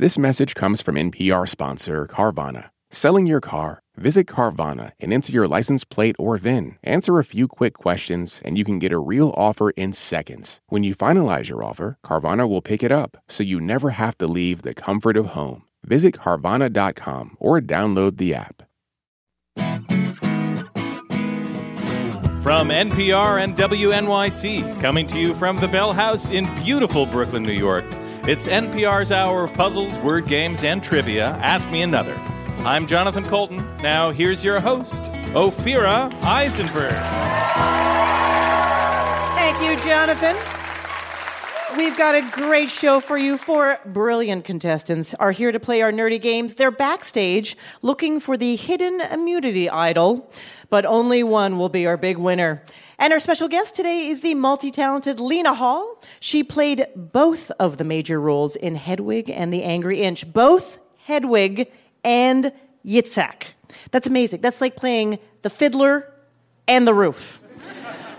This message comes from NPR sponsor Carvana. Selling your car? Visit Carvana and enter your license plate or VIN. Answer a few quick questions, and you can get a real offer in seconds. When you finalize your offer, Carvana will pick it up, so you never have to leave the comfort of home. Visit Carvana.com or download the app. From NPR and WNYC, coming to you from the Bell House in beautiful Brooklyn, New York. It's NPR's hour of puzzles, word games, and trivia. Ask me another. I'm Jonathan Coulton. Now, here's your host, Ophira Eisenberg. Thank you, Jonathan. We've got a great show for you. Four brilliant contestants are here to play our nerdy games. They're backstage looking for the hidden immunity idol, but only one will be our big winner. And our special guest today is the multi talented Lena Hall. She played both of the major roles in Hedwig and the Angry Inch, both Hedwig and Yitzhak. That's amazing. That's like playing the fiddler and the roof,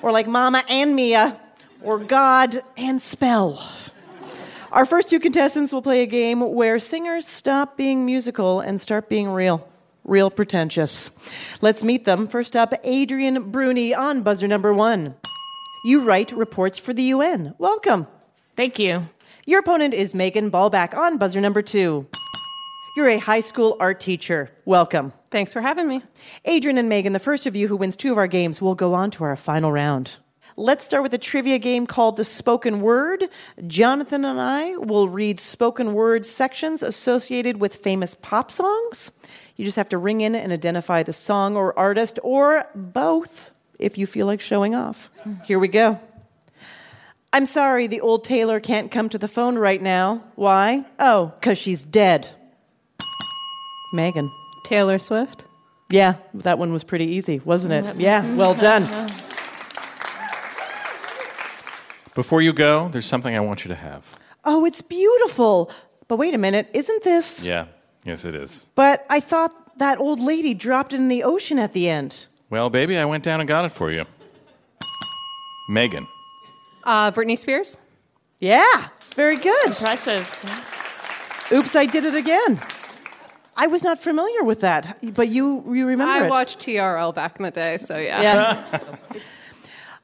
or like Mama and Mia, or God and Spell. Our first two contestants will play a game where singers stop being musical and start being real real pretentious. Let's meet them. First up, Adrian Bruni on buzzer number one. You write reports for the UN. Welcome. Thank you. Your opponent is Megan Ballback on buzzer number two. You're a high school art teacher. Welcome. Thanks for having me. Adrian and Megan, the first of you who wins two of our games, will go on to our final round. Let's start with a trivia game called The Spoken Word. Jonathan and I will read spoken word sections associated with famous pop songs. You just have to ring in and identify the song or artist, or both if you feel like showing off. Here we go. I'm sorry the old tailor can't come to the phone right now. Why? Oh, because she's dead. Megan. Taylor Swift. Yeah, that one was pretty easy, wasn't it? Mm-hmm. Yeah, well done. Uh-huh. Before you go, there's something I want you to have. Oh, it's beautiful. But wait a minute, isn't this? Yeah, yes, it is. But I thought that old lady dropped it in the ocean at the end. Well, baby, I went down and got it for you. Megan. Uh, Britney Spears. Yeah, very good. Impressive. Oops, I did it again. I was not familiar with that, but you you remember I it. watched TRL back in the day, so yeah. Yeah.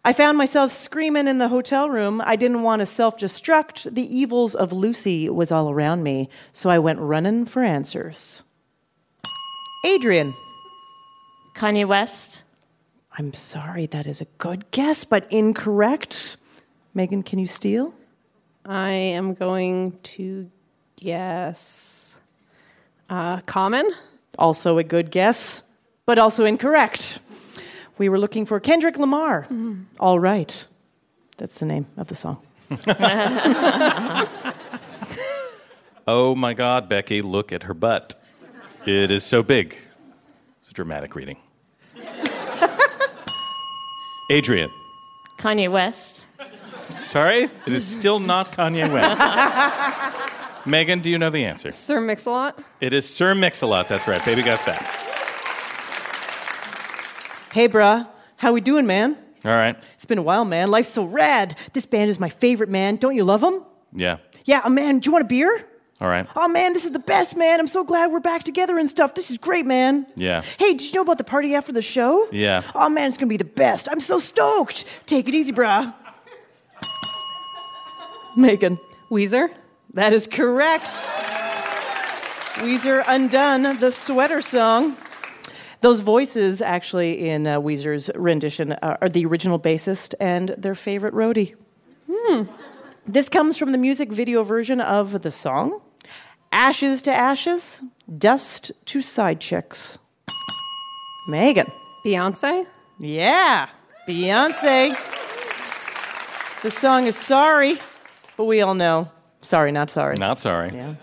I found myself screaming in the hotel room. I didn't want to self destruct. The evils of Lucy was all around me, so I went running for answers. Adrian. Kanye West. I'm sorry, that is a good guess, but incorrect. Megan, can you steal? I am going to guess uh, Common. Also a good guess, but also incorrect. We were looking for Kendrick Lamar. Mm-hmm. All right. That's the name of the song. Oh my God, Becky, look at her butt. It is so big. It's a dramatic reading. Adrian. Kanye West. Sorry? It is still not Kanye West. Megan, do you know the answer? Sir Mix-a-Lot. It is Sir Mix-a-Lot. That's right. Baby got that. Hey, bruh, how we doing, man? All right. It's been a while, man. Life's so rad. This band is my favorite, man. Don't you love them? Yeah. Yeah, oh, man, do you want a beer? All right. Oh, man, this is the best, man. I'm so glad we're back together and stuff. This is great, man. Yeah. Hey, did you know about the party after the show? Yeah. Oh, man, it's going to be the best. I'm so stoked. Take it easy, bruh. Megan. Weezer. That is correct. Weezer Undone, the sweater song. Those voices, actually, in uh, Weezer's rendition, uh, are the original bassist and their favorite roadie. This comes from the music video version of the song Ashes to Ashes, Dust to Side Chicks. Megan. Beyonce. Yeah, Beyonce. The song is Sorry, but we all know sorry, not sorry. Not sorry. Yeah.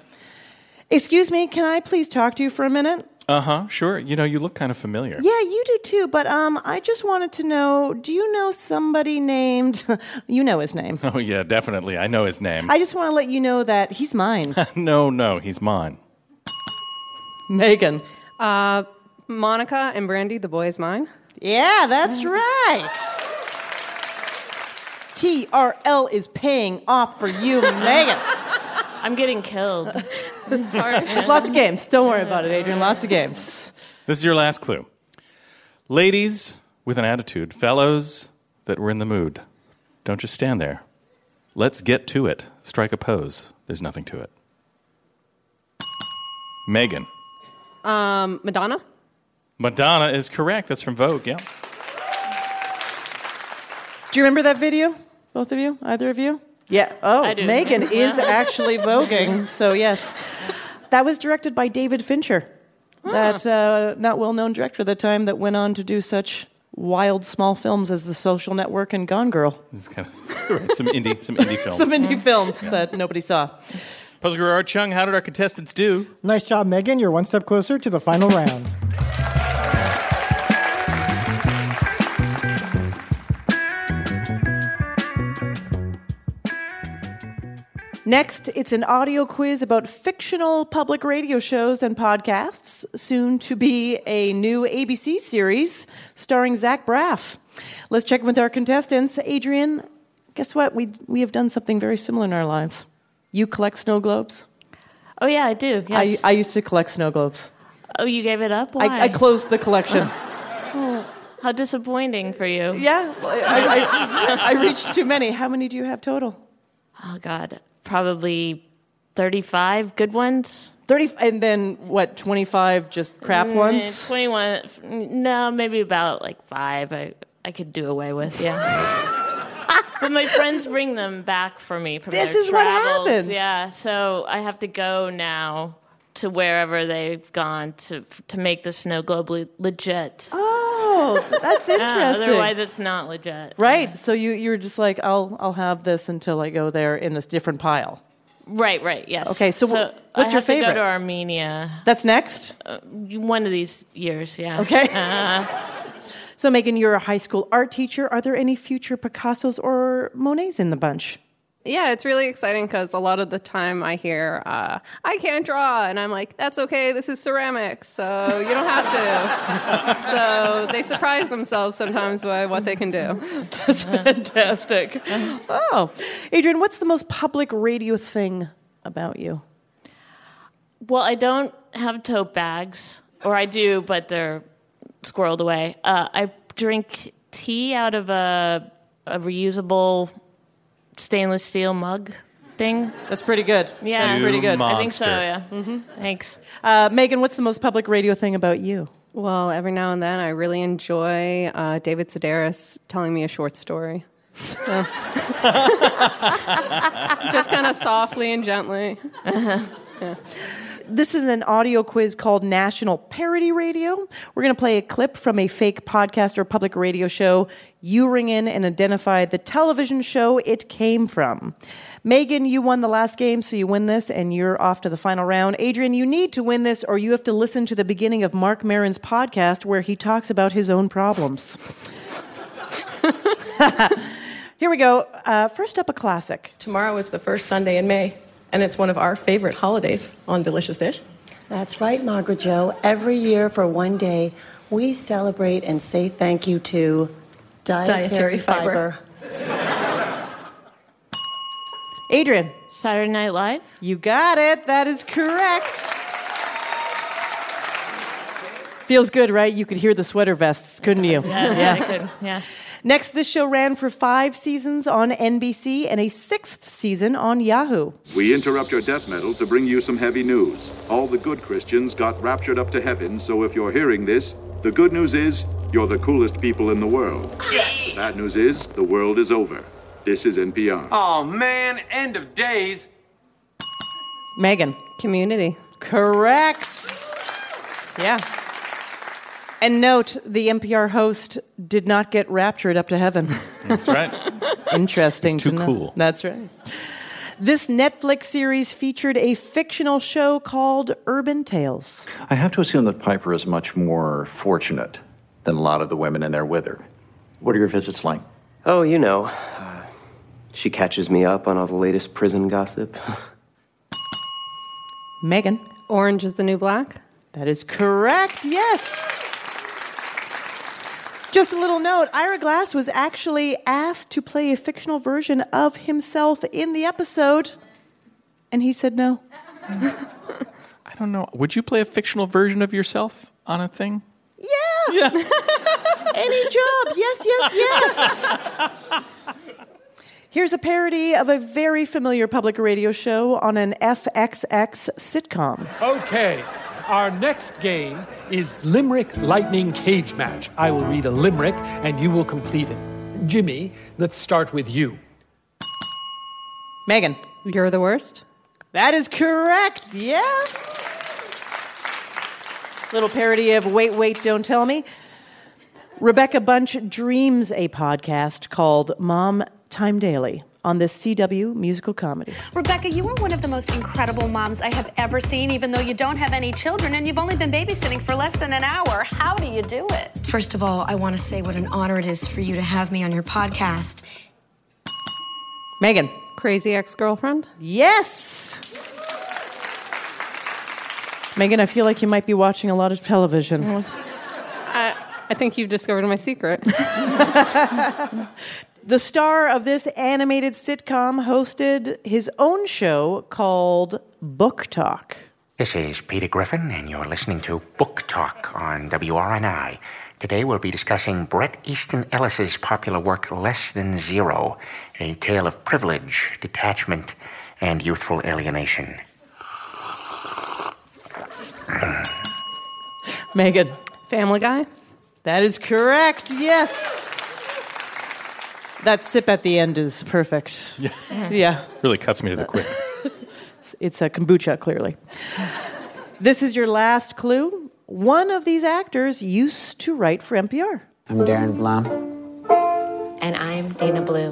Excuse me, can I please talk to you for a minute? Uh huh. Sure. You know, you look kind of familiar. Yeah, you do too, but um I just wanted to know, do you know somebody named you know his name. Oh, yeah, definitely. I know his name. I just want to let you know that he's mine. no, no, he's mine. Megan. Uh, Monica and Brandy. The boy is mine. Yeah, that's right. TRL is paying off for you, Megan. I'm getting killed. Sorry. There's lots of games. Don't worry about it, Adrian. Lots of games. This is your last clue. Ladies with an attitude, fellows that were in the mood, don't just stand there. Let's get to it. Strike a pose. There's nothing to it. Megan. Um, Madonna? Madonna is correct. That's from Vogue, yeah. Do you remember that video? Both of you? Either of you? Yeah. Oh, Megan is actually voguing. So, yes. That was directed by David Fincher, that uh, not well known director at the time that went on to do such wild small films as The Social Network and Gone Girl. It's kind of right, some indie, some indie films. Some indie films that nobody saw. Puzzle Guru Art Chung, how did our contestants do? Nice job, Megan. You're one step closer to the final round. Next, it's an audio quiz about fictional public radio shows and podcasts, soon to be a new ABC series starring Zach Braff. Let's check in with our contestants. Adrian, guess what? We, we have done something very similar in our lives. You collect snow globes? Oh yeah, I do. Yes. I, I used to collect snow globes. oh, you gave it up? I, I closed the collection. How disappointing for you. yeah, I, I, I reached too many. How many do you have total? Oh God, probably thirty-five good ones. 30, and then what, 25 just crap Mm, ones? Twenty-one. No, maybe about like five. I I could do away with. Yeah. but my friends bring them back for me from This their is what travels. happens. Yeah. So I have to go now to wherever they've gone to to make the snow globe le- legit. Oh, that's Yeah, interesting. otherwise, it's not legit. Right. So you you're just like I'll I'll have this until I go there in this different pile. Right, right, yes. Okay, so wh- what's I your have favorite? to go to Armenia That's next. one of these years, yeah. Okay. Uh, So Megan, you're a high school art teacher. Are there any future Picassos or Monets in the bunch? Yeah, it's really exciting because a lot of the time I hear, uh, I can't draw. And I'm like, that's okay. This is ceramics. So you don't have to. so they surprise themselves sometimes by what they can do. That's fantastic. Oh, Adrian, what's the most public radio thing about you? well, I don't have tote bags, or I do, but they're squirreled away. Uh, I drink tea out of a, a reusable stainless steel mug thing. That's pretty good. Yeah, That's pretty good. Monster. I think so. Yeah. Thanks. Uh, Megan, what's the most public radio thing about you? Well, every now and then I really enjoy uh, David Sedaris telling me a short story. So- Just kind of softly and gently. This is an audio quiz called National Parody Radio. We're going to play a clip from a fake podcast or public radio show. You ring in and identify the television show it came from. Megan, you won the last game, so you win this, and you're off to the final round. Adrian, you need to win this, or you have to listen to the beginning of Marc Maron's podcast where he talks about his own problems. Here we go. Uh, first up, a classic. Tomorrow is the first Sunday in May, and it's one of our favorite holidays on Delicious Dish. That's right, Margaret Jo. Every year for one day, we celebrate and say thank you to dietary, Dietary fiber. Adrian, Saturday Night Live. You got it. That is correct. Feels good, right? You could hear the sweater vests, couldn't you? Yeah, I could. Yeah. Next, this show ran for five seasons on NBC and a sixth season on Yahoo. We interrupt your death metal to bring you some heavy news. All the good Christians got raptured up to heaven, so if you're hearing this, the good news is you're the coolest people in the world. Yes! The bad news is the world is over. This is NPR. Oh man, end of days. Megan. Community. Correct. Yeah. And note, the NPR host did not get raptured up to heaven. That's right. Interesting. He's too to cool. That's right. This Netflix series featured a fictional show called Urban Tales. I have to assume that Piper is much more fortunate than a lot of the women in there with her. What are your visits like? Oh, you know, uh, she catches me up on all the latest prison gossip. Megan. Orange is the new black. That is correct, yes. Just a little note Ira Glass was actually asked to play a fictional version of himself in the episode, and he said no. I don't know. Would you play a fictional version of yourself on a thing? Yeah. Any job. Yes, yes, yes. Here's a parody of a very familiar public radio show on an FXX sitcom. Okay, our next game is Limerick Lightning Cage Match. I will read a limerick and you will complete it. Jimmy, let's start with you. Megan. You're the worst? That is correct. Yeah. Little parody of Wait, Wait, Don't Tell Me. Rebecca Bunch dreams a podcast called Mom Time Daily on this CW musical comedy. Rebecca, you are one of the most incredible moms I have ever seen, even though you don't have any children and you've only been babysitting for less than an hour. How do you do it? First of all, I want to say what an honor it is for you to have me on your podcast. Megan. Crazy ex girlfriend? Yes. Megan, I feel like you might be watching a lot of television. I, I think you've discovered my secret. The star of this animated sitcom hosted his own show called Book Talk. This is Peter Griffin, and you're listening to Book Talk on WRNI. Today we'll be discussing Bret Easton Ellis's popular work Less Than Zero, a tale of privilege, detachment, and youthful alienation. Megan. Family Guy? That is correct, yes. That sip at the end is perfect. Yeah. Yeah. Really cuts me to the quick. It's a kombucha, clearly. This is your last clue. One of these actors used to write for NPR. I'm Darren Blum, And I'm Dana Blue.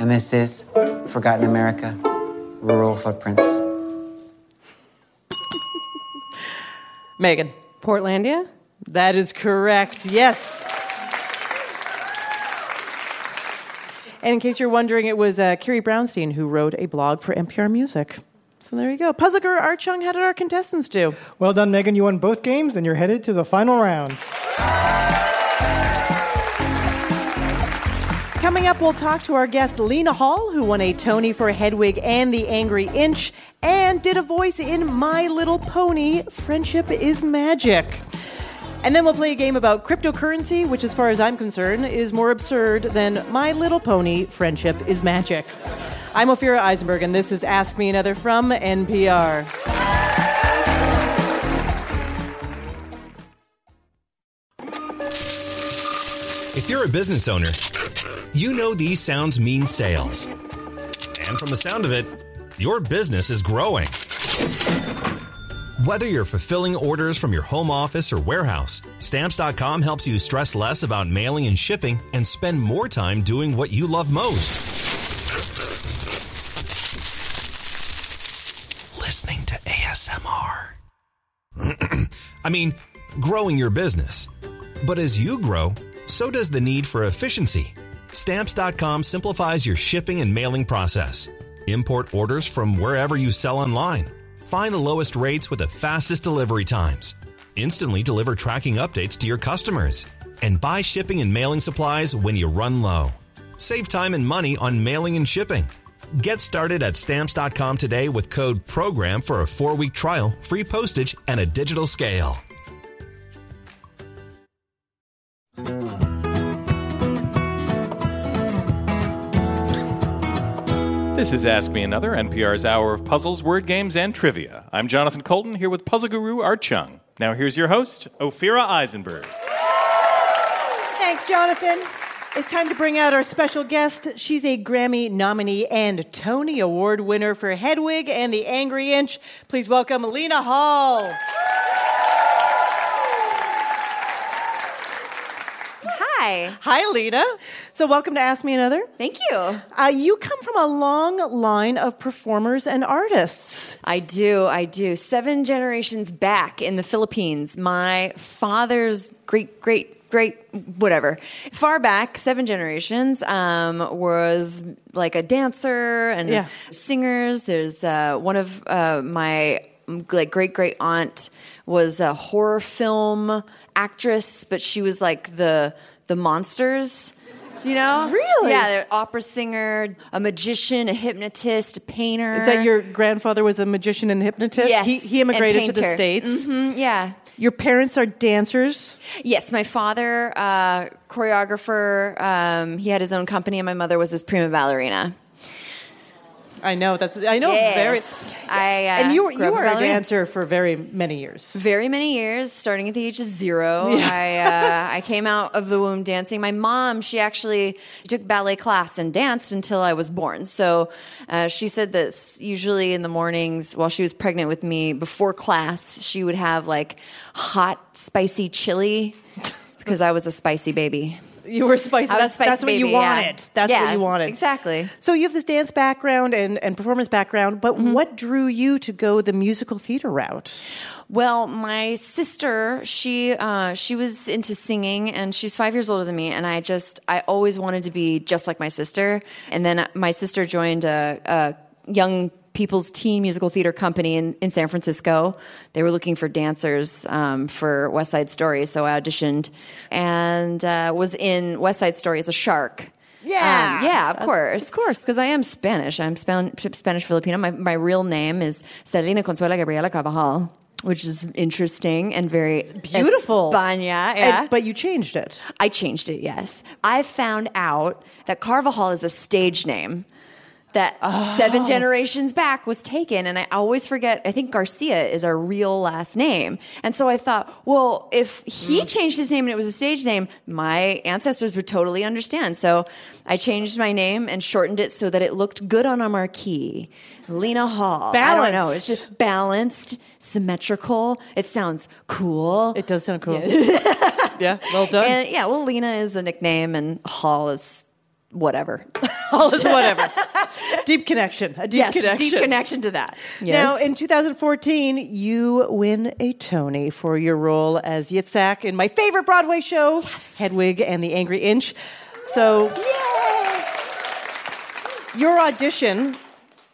and this is Forgotten America Rural Footprints. Megan. Portlandia? That is correct, yes. And in case you're wondering, it was uh, Carrie Brownstein who wrote a blog for NPR Music. So there you go. Puzzle Guru Art Chung, how did our contestants do? Well done, Megan. You won both games, and you're headed to the final round. Coming up, we'll talk to our guest Lena Hall, who won a Tony for Hedwig and the Angry Inch, and did a voice in My Little Pony Friendship is Magic. And then we'll play a game about cryptocurrency, which, as far as I'm concerned, is more absurd than My Little Pony Friendship is Magic. I'm Ophira Eisenberg, and this is Ask Me Another from NPR. If you're a business owner, you know these sounds mean sales. And from the sound of it, your business is growing. Whether you're fulfilling orders from your home office or warehouse, Stamps.com helps you stress less about mailing and shipping and spend more time doing what you love most. Listening to ASMR. I mean, growing your business. But as you grow, so does the need for efficiency. Stamps.com simplifies your shipping and mailing process. Import orders from wherever you sell online. Find the lowest rates with the fastest delivery times. Instantly deliver tracking updates to your customers. And buy shipping and mailing supplies when you run low. Save time and money on mailing and shipping. Get started at stamps.com today with code PROGRAM for a four week trial, free postage, and a digital scale. This is Ask Me Another, NPR's hour of puzzles, word games, and trivia. I'm Jonathan Coulton here with puzzle guru Art Chung. Now here's your host, Ophira Eisenberg. Thanks, Jonathan. It's time to bring out our special guest. She's a Grammy nominee and Tony Award winner for Hedwig and the Angry Inch. Please welcome Lena Hall. Hi. Hi, Lena. So, welcome to Ask Me Another. Thank you. Uh, you come from a long line of performers and artists. I do. I do. Seven generations back in the Philippines, my father's great, great, great, whatever, far back, seven generations, um, was like a dancer and Yeah. singers. There's uh, one of uh, my like great great aunt was a horror film actress, but she was like the the monsters You know? Really? Yeah, they're opera singer, a magician, a hypnotist, a painter. Is that your grandfather was a magician and hypnotist? Yes, He, he immigrated and to the. States. Mhm, yeah. Your parents are dancers. Yes, my father, uh, choreographer, um, he had his own company, and my mother was his prima ballerina. I know that's I know Yes. very. I, uh, and you were you were a ballerina. dancer for very many years. Very many years, starting at the age of zero. Yeah. I uh, I came out of the womb dancing. My mom, she actually took ballet class and danced until I was born. So uh, she said that usually in the mornings while she was pregnant with me, before class, she would have like hot, spicy chili because I was a spicy baby. You were spicy. I was a That's, spicy that's what you yeah. wanted. That's Yeah, what you wanted. Exactly. So you have this dance background and, and performance background, but Mm-hmm. what drew you to go the musical theater route? Well, my sister, she uh, she was into singing, and she's five years older than me. And I just, I always wanted to be just like my sister. And then my sister joined a, a young people's teen musical theater company in, in San Francisco. They were looking for dancers um, for West Side Story, so I auditioned and uh, was in West Side Story as a shark. Yeah. Um, yeah, of course. Of course. Because I am Spanish. I'm Span- Spanish Filipino. My, my real name is Celina Consuela Gabriela Carvajal, which is interesting and very Beautiful. España, yeah. And- but you changed it. I changed it, yes. I found out that Carvajal is a stage name that seven oh. generations back was taken. And I always forget, I think Garcia is our real last name. And so I thought, well, if he mm. changed his name and it was a stage name, my ancestors would totally understand. So I changed my name and shortened it so that it looked good on a marquee. Lena Hall. I don't know. It's Balanced. just balanced, symmetrical. It sounds cool. It does sound cool. yeah, well done. And yeah, well, Lena is a nickname and Hall is whatever. Hall is whatever. deep connection. A deep yes, connection. deep connection to that. Now, in 2014, you win a Tony for your role as Yitzhak in my favorite Broadway show, Hedwig and the Angry Inch. So, your audition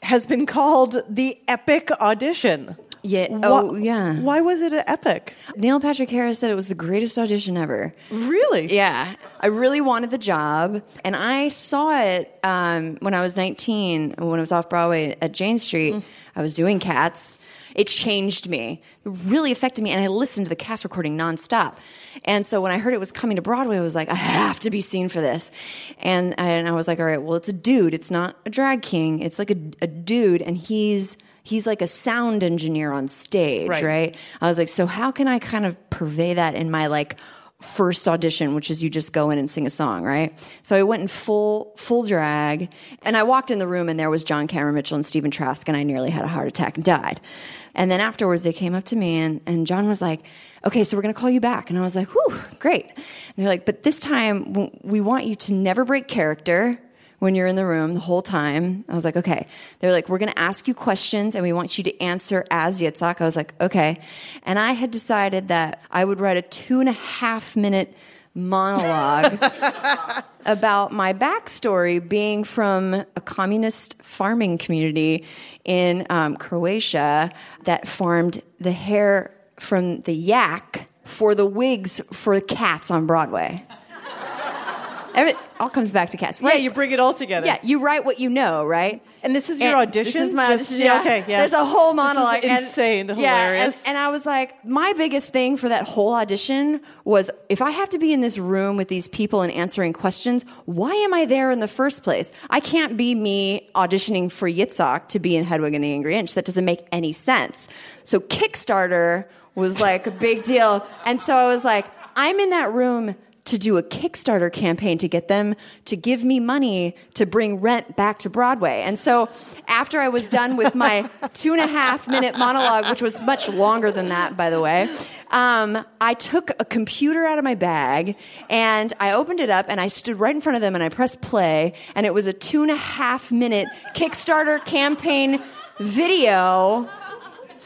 has been called the Epic Audition. Yeah. Oh, yeah. Why was it an epic? Neil Patrick Harris said it was the greatest audition ever. Really? Yeah. I really wanted the job. And I saw it um, when I was 19, when I was off Broadway at Jane Street. I was doing Cats. It changed me. It really affected me. And I listened to the cast recording nonstop. And so when I heard it was coming to Broadway, I was like, I have to be seen for this. And, and I was like, all right, well, it's a dude. It's not a drag king. It's like a, a dude. And he's he's like a sound engineer on stage, Right. right. I was like, so how can I kind of purvey that in my like first audition, which is you just go in and sing a song, right? So I went in full full drag, and I walked in the room, and there was John Cameron Mitchell and Stephen Trask, and I nearly had a heart attack and died. And then afterwards, they came up to me, and, and John was like, "Okay, so we're gonna call you back," and I was like, "Whew, great." And they're like, "But this time, we want you to never break character." When you're in the room the whole time. I was like, okay. They're like, we're going to ask you questions and we want you to answer as Yitzhak. I was like, okay. And I had decided that I would write a two and a half minute monologue about my backstory being from a communist farming community in um, Croatia that farmed the hair from the yak for the wigs for cats on Broadway. Every, all comes back to cats. Yeah, you bring it all together. Yeah, you write what you know, right? And this is your audition? This is my Just- audition. yeah, okay, yeah. There's a whole This is monologue. and- insane, Yeah, hilarious. and, and I was like, my biggest thing for that whole audition was if I have to be in this room with these people and answering questions, why am I there in the first place? I can't be me auditioning for Yitzhak to be in Hedwig and the Angry Inch. That doesn't make any sense. So Kickstarter was like a big deal. And so I was like, I'm in that room to do a Kickstarter campaign to get them to give me money to bring rent back to Broadway. And so after I was done with my two and a half minute monologue, which was much longer than that, by the way, um, I took a computer out of my bag and I opened it up and I stood right in front of them and I pressed play and it was a two and a half minute Kickstarter campaign video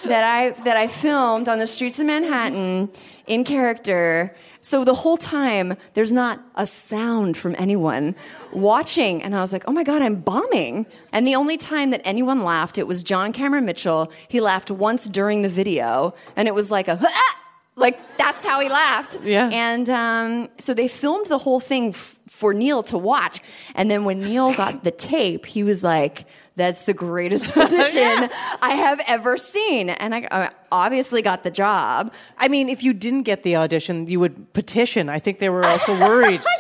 that I that I filmed on the streets of Manhattan in character. So the whole time there's not a sound from anyone watching and I was like, "Oh my god, I'm bombing." And the only time that anyone laughed, it was John Cameron Mitchell. He laughed once during the video and it was like a like that's how he laughed. Yeah. And um, so they filmed the whole thing f- for Neil to watch. And then when Neil got the tape, he was like, that's the greatest audition I have ever seen. And I, I obviously got the job. I mean, if you didn't get the audition, you would petition. I think they were also worried.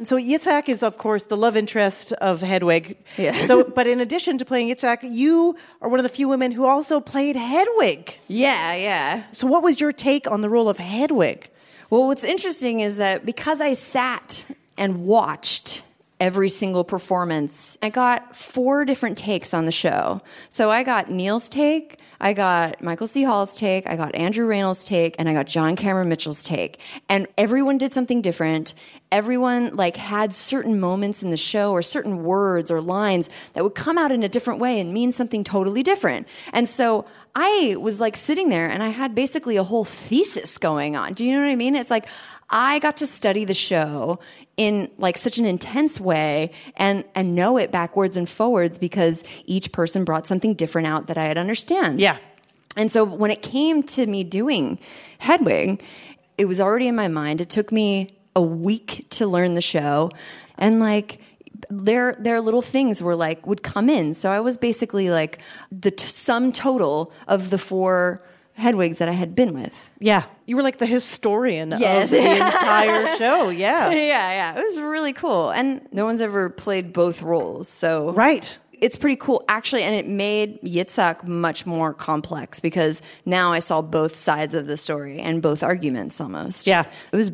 And so Yitzhak is, of course, the love interest of Hedwig. Yeah. So, but in addition to playing Yitzhak, you are one of the few women who also played Hedwig. Yeah, yeah. So, what was your take on the role of Hedwig? Well, what's interesting is that because I sat and watched every single performance, I got four different takes on the show. So I got Neil's take, I got Michael C. Hall's take, I got Andrew Rannells' take, and I got John Cameron Mitchell's take. And everyone did something different. Everyone like had certain moments in the show or certain words or lines that would come out in a different way and mean something totally different. And so I was like sitting there and I had basically a whole thesis going on. Do you know what I mean? It's like I got to study the show in like such an intense way and and know it backwards and forwards because each person brought something different out that I'd understand. Yeah. And so when it came to me doing Hedwig, it was already in my mind. It took me a week to learn the show and like their their little things were like would come in. So I was basically like the t- sum total of the four Hedwigs that I had been with. Yeah. You were like the historian Yes. of the entire show. Yeah. yeah, yeah. It was really cool. And no one's ever played both roles. So Right. It's pretty cool actually and it made Yitzhak much more complex because now I saw both sides of the story and both arguments almost. Yeah. It was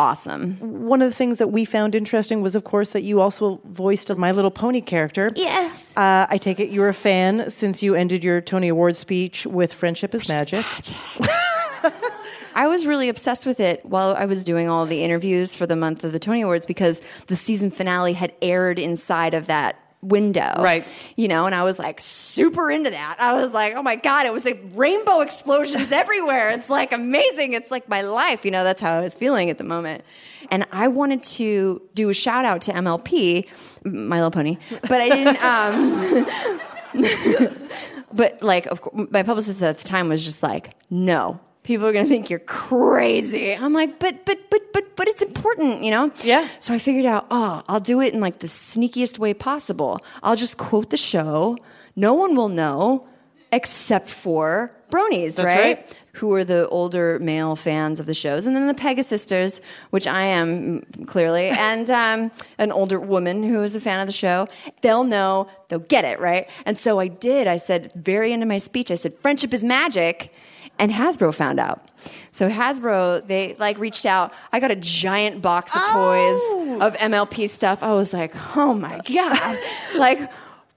awesome. One of the things that we found interesting was, of course, that you also voiced a My Little Pony character. Yes. Uh, I take it you're a fan since you ended your Tony Award speech with "Friendship is Magic." I was really obsessed with it while I was doing all the interviews for the month of the Tony Awards because the season finale had aired inside of that window. Right. You know, and I was like super into that. I was like, oh my God, it was like rainbow explosions everywhere. It's like amazing. It's like my life. You know, that's how I was feeling at the moment. And I wanted to do a shout out to MLP, My Little Pony, but I didn't. Um, but like, of course, my publicist at the time was just like, no. People are gonna think you're crazy. I'm like, but but but but but it's important, you know? Yeah. So I figured out, oh, I'll do it in like the sneakiest way possible. I'll just quote the show. No one will know except for bronies, right? right. Who are the older male fans of the shows, and then the Pegasisters, which I am mm, clearly, and um, an older woman who is a fan of the show. They'll know, they'll get it, right? And so I did. I said, very end of my speech, I said, "Friendship is magic." And Hasbro found out. So Hasbro, they like reached out. I got a giant box of toys of MLP stuff. I was like, oh my god, like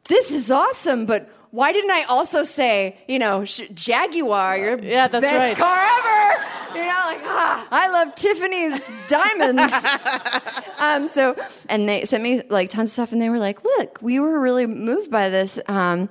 this is awesome, but. Why didn't I also say, you know, sh- Jaguar, your Yeah, that's best right. car ever? You know, like, ah, I love Tiffany's diamonds. um, so, and they sent me like tons of stuff, and they were like, look, we were really moved by this. Um,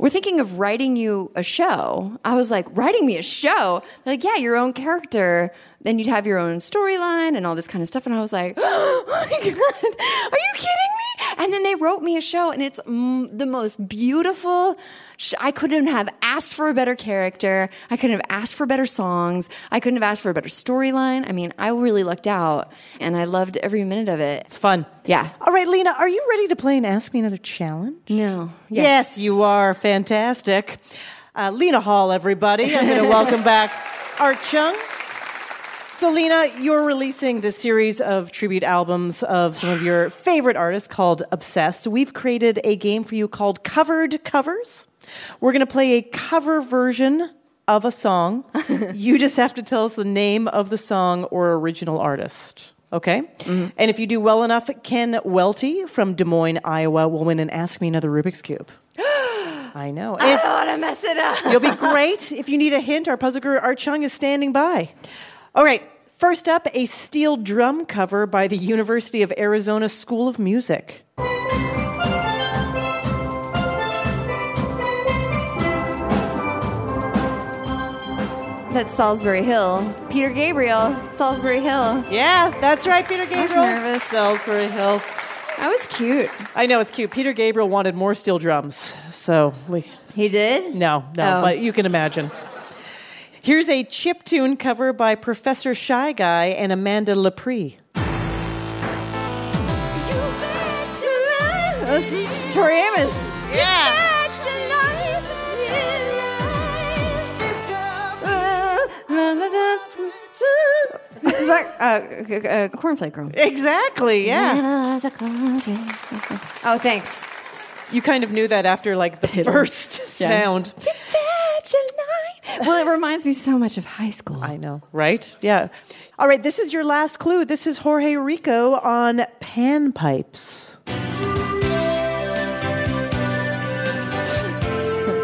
we're thinking of writing you a show. I was like, writing me a show? They're like, yeah, your own character. Then you'd have your own storyline and all this kind of stuff. And I was like, oh my God, are you kidding me? And then they wrote me a show, and it's mm, the most beautiful. Sh- I couldn't have asked for a better character. I couldn't have asked for better songs. I couldn't have asked for a better storyline. I mean, I really lucked out, and I loved every minute of it. It's fun. Yeah. All right, Lena, are you ready to play and ask me another challenge? No. Yes, you are. Fantastic. Uh, Lena Hall, everybody. I'm going to welcome back Art Chung. So, Lena, you're releasing this series of tribute albums of some of your favorite artists called Obsessed. We've created a game for you called Covered Covers. We're going to play a cover version of a song. you just have to tell us the name of the song or original artist. Okay? Mm-hmm. And if you do well enough, Ken Welty from Des Moines, Iowa will win and Ask Me Another Rubik's Cube. I know. I don't want to mess it up. You'll be great. If you need a hint, our puzzle guru Art Chung is standing by. All right, first up, a steel drum cover by the University of Arizona School of Music. That's Solsbury Hill. Peter Gabriel, Solsbury Hill. Yeah, that's right, Peter Gabriel. I was nervous. Solsbury Hill. That was cute. I know it's cute. Peter Gabriel wanted more steel drums, so we. He did? No, no, Oh. but you can imagine. Here's a chip tune cover by Professor Shy Guy and Amanda Lepre. this is Tori Amos. Yeah. Is that uh, uh, cornflake girl? Exactly, yeah. Oh, thanks. You kind of knew that after like the first Yeah. sound. Well, it reminds me so much of high school. I know, right? Yeah. All right, this is your last clue. This is Jorge Rico on panpipes.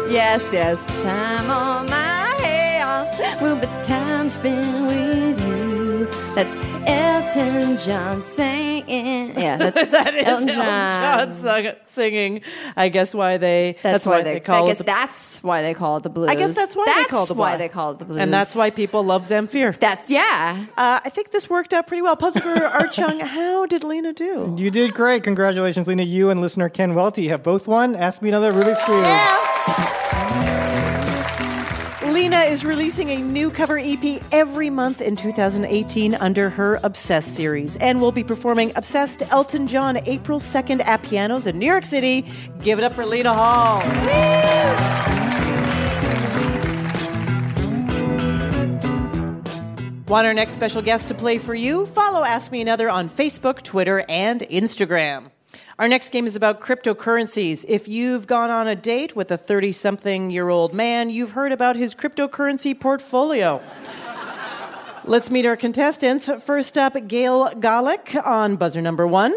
Yes, yes. Time on my hair will the time spent with you. That's Elton John singing. Yeah, that's that is Elton Elton John. John singing. I guess why they. That's, why, they, call I it guess the- that's why they call it the blues. I guess that's why they call it the why blues. they call it the blues. And that's why people love Zamfir. That's yeah. Uh, I think this worked out pretty well. Puzzle Guru Art Chung, how did Lena do? You did great. Congratulations, Lena. You and listener Ken Welty have both won. Ask me another Rubik's Cube. Lena is releasing a new cover EP every month in 2018 under her Obsessed series and will be performing Obsessed Elton John April 2nd at pianos in New York City. Give it up for Lena Hall. Want our next special guest to play for you? Follow Ask Me Another on Facebook, Twitter, and Instagram. Our next game is about cryptocurrencies. If you've gone on a date with a 30 something year old man, you've heard about his cryptocurrency portfolio. Let's meet our contestants. First up, Gail Golick on buzzer number one.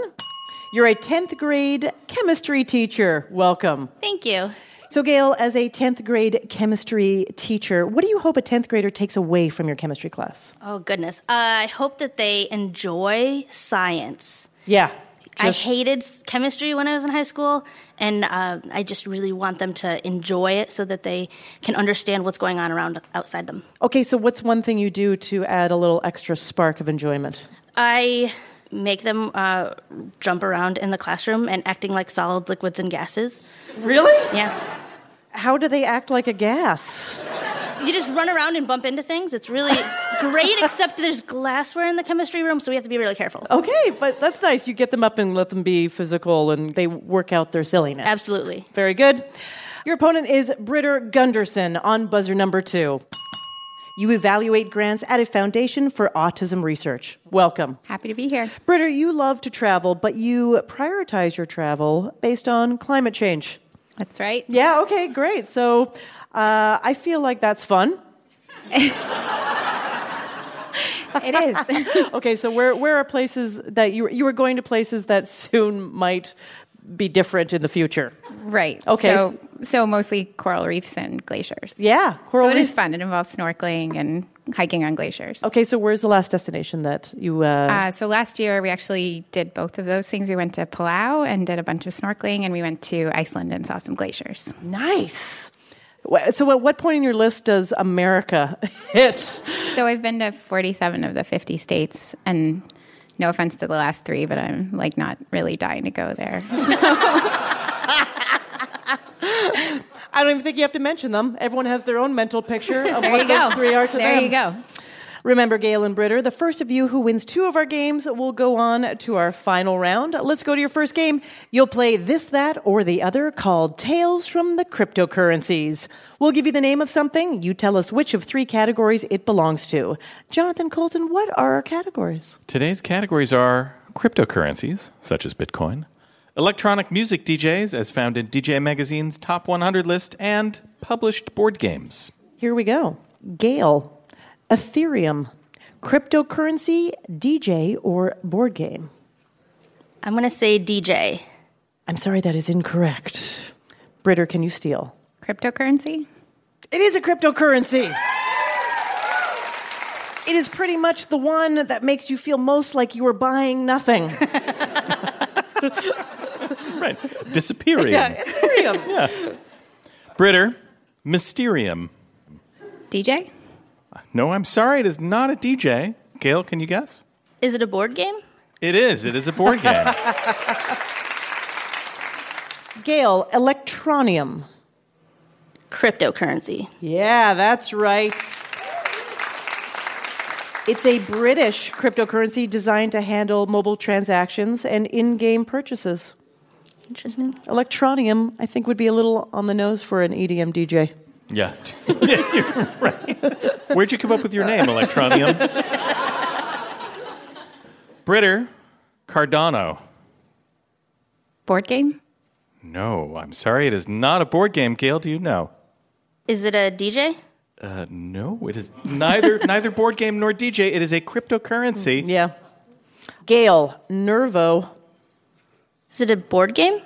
You're a 10th grade chemistry teacher. Welcome. Thank you. So, Gail, as a 10th grade chemistry teacher, what do you hope a 10th grader takes away from your chemistry class? Oh, goodness. Uh, I hope that they enjoy science. Yeah. I hated chemistry when I was in high school, and uh, I just really want them to enjoy it so that they can understand what's going on around outside them. Okay, so what's one thing you do to add a little extra spark of enjoyment? I make them uh, jump around in the classroom and acting like solids, liquids, and gases. Really? Yeah. How do they act like a gas? You just run around and bump into things. It's really great, except there's glassware in the chemistry room, so we have to be really careful. Okay, but that's nice. You get them up and let them be physical and they work out their silliness. Absolutely. Very good. Your opponent is Britter Gunderson on buzzer number two. You evaluate grants at a foundation for autism research. Welcome. Happy to be here. Britter, you love to travel, but you prioritize your travel based on climate change. That's right. Yeah, okay, great. So uh, I feel like that's fun. It is. okay, so where, where are places that you, you were going to places that soon might be different in the future? right. Okay. So, so mostly coral reefs and glaciers. Yeah, coral so it is reefs. fun. It involves snorkeling and hiking on glaciers. Okay, so where's the last destination that you? Uh, Uh, so last year we actually did both of those things. We went to Palau and did a bunch of snorkeling, and we went to Iceland and saw some glaciers. nice. So, at what point in your list does America hit? So I've been to 47 of the 50 states, and no offense to the last three, but I'm like not really dying to go there. I don't even think you have to mention them. Everyone has their own mental picture of There what those three are to There them. you go. Remember, Gail and Britter, the first of you who wins two of our games will go on to our final round. Let's go to your first game. You'll play this, that, or the other called Tales from the Cryptocurrencies. We'll give you the name of something. You tell us which of three categories it belongs to. Jonathan Coulton, what are our categories? Today's categories are cryptocurrencies, such as Bitcoin, electronic music DJs, as found in DJ Magazine's Top 100 list, and published board games. Here we go. Gail, Ethereum, cryptocurrency, DJ, or board game? I'm going to say DJ. I'm sorry, that is incorrect. Britter, can you steal? Cryptocurrency? It is a cryptocurrency. It is pretty much the one that makes you feel most like you are buying nothing. right. Disappearing. Yeah, Ethereum. Yeah. Britter, Mysterium. DJ? No, I'm sorry, it is not a DJ. Gail, can you guess? Is it a board game? It is. It is a board game. Gail, Electroneum. Cryptocurrency. Yeah, that's right. It's a British cryptocurrency designed to handle mobile transactions and in game purchases. Interesting. Electroneum, I think, would be a little on the nose for an EDM DJ. Yeah. yeah, you're right. Where'd you come up with your name, Electroneum? Britter, Cardano. Board game? No, I'm sorry, it is not a board game. Gail, do you know? Is it a DJ? Uh, no, it is neither neither board game nor DJ. It is a cryptocurrency. Yeah. Gail, Nervo. Is it a board game?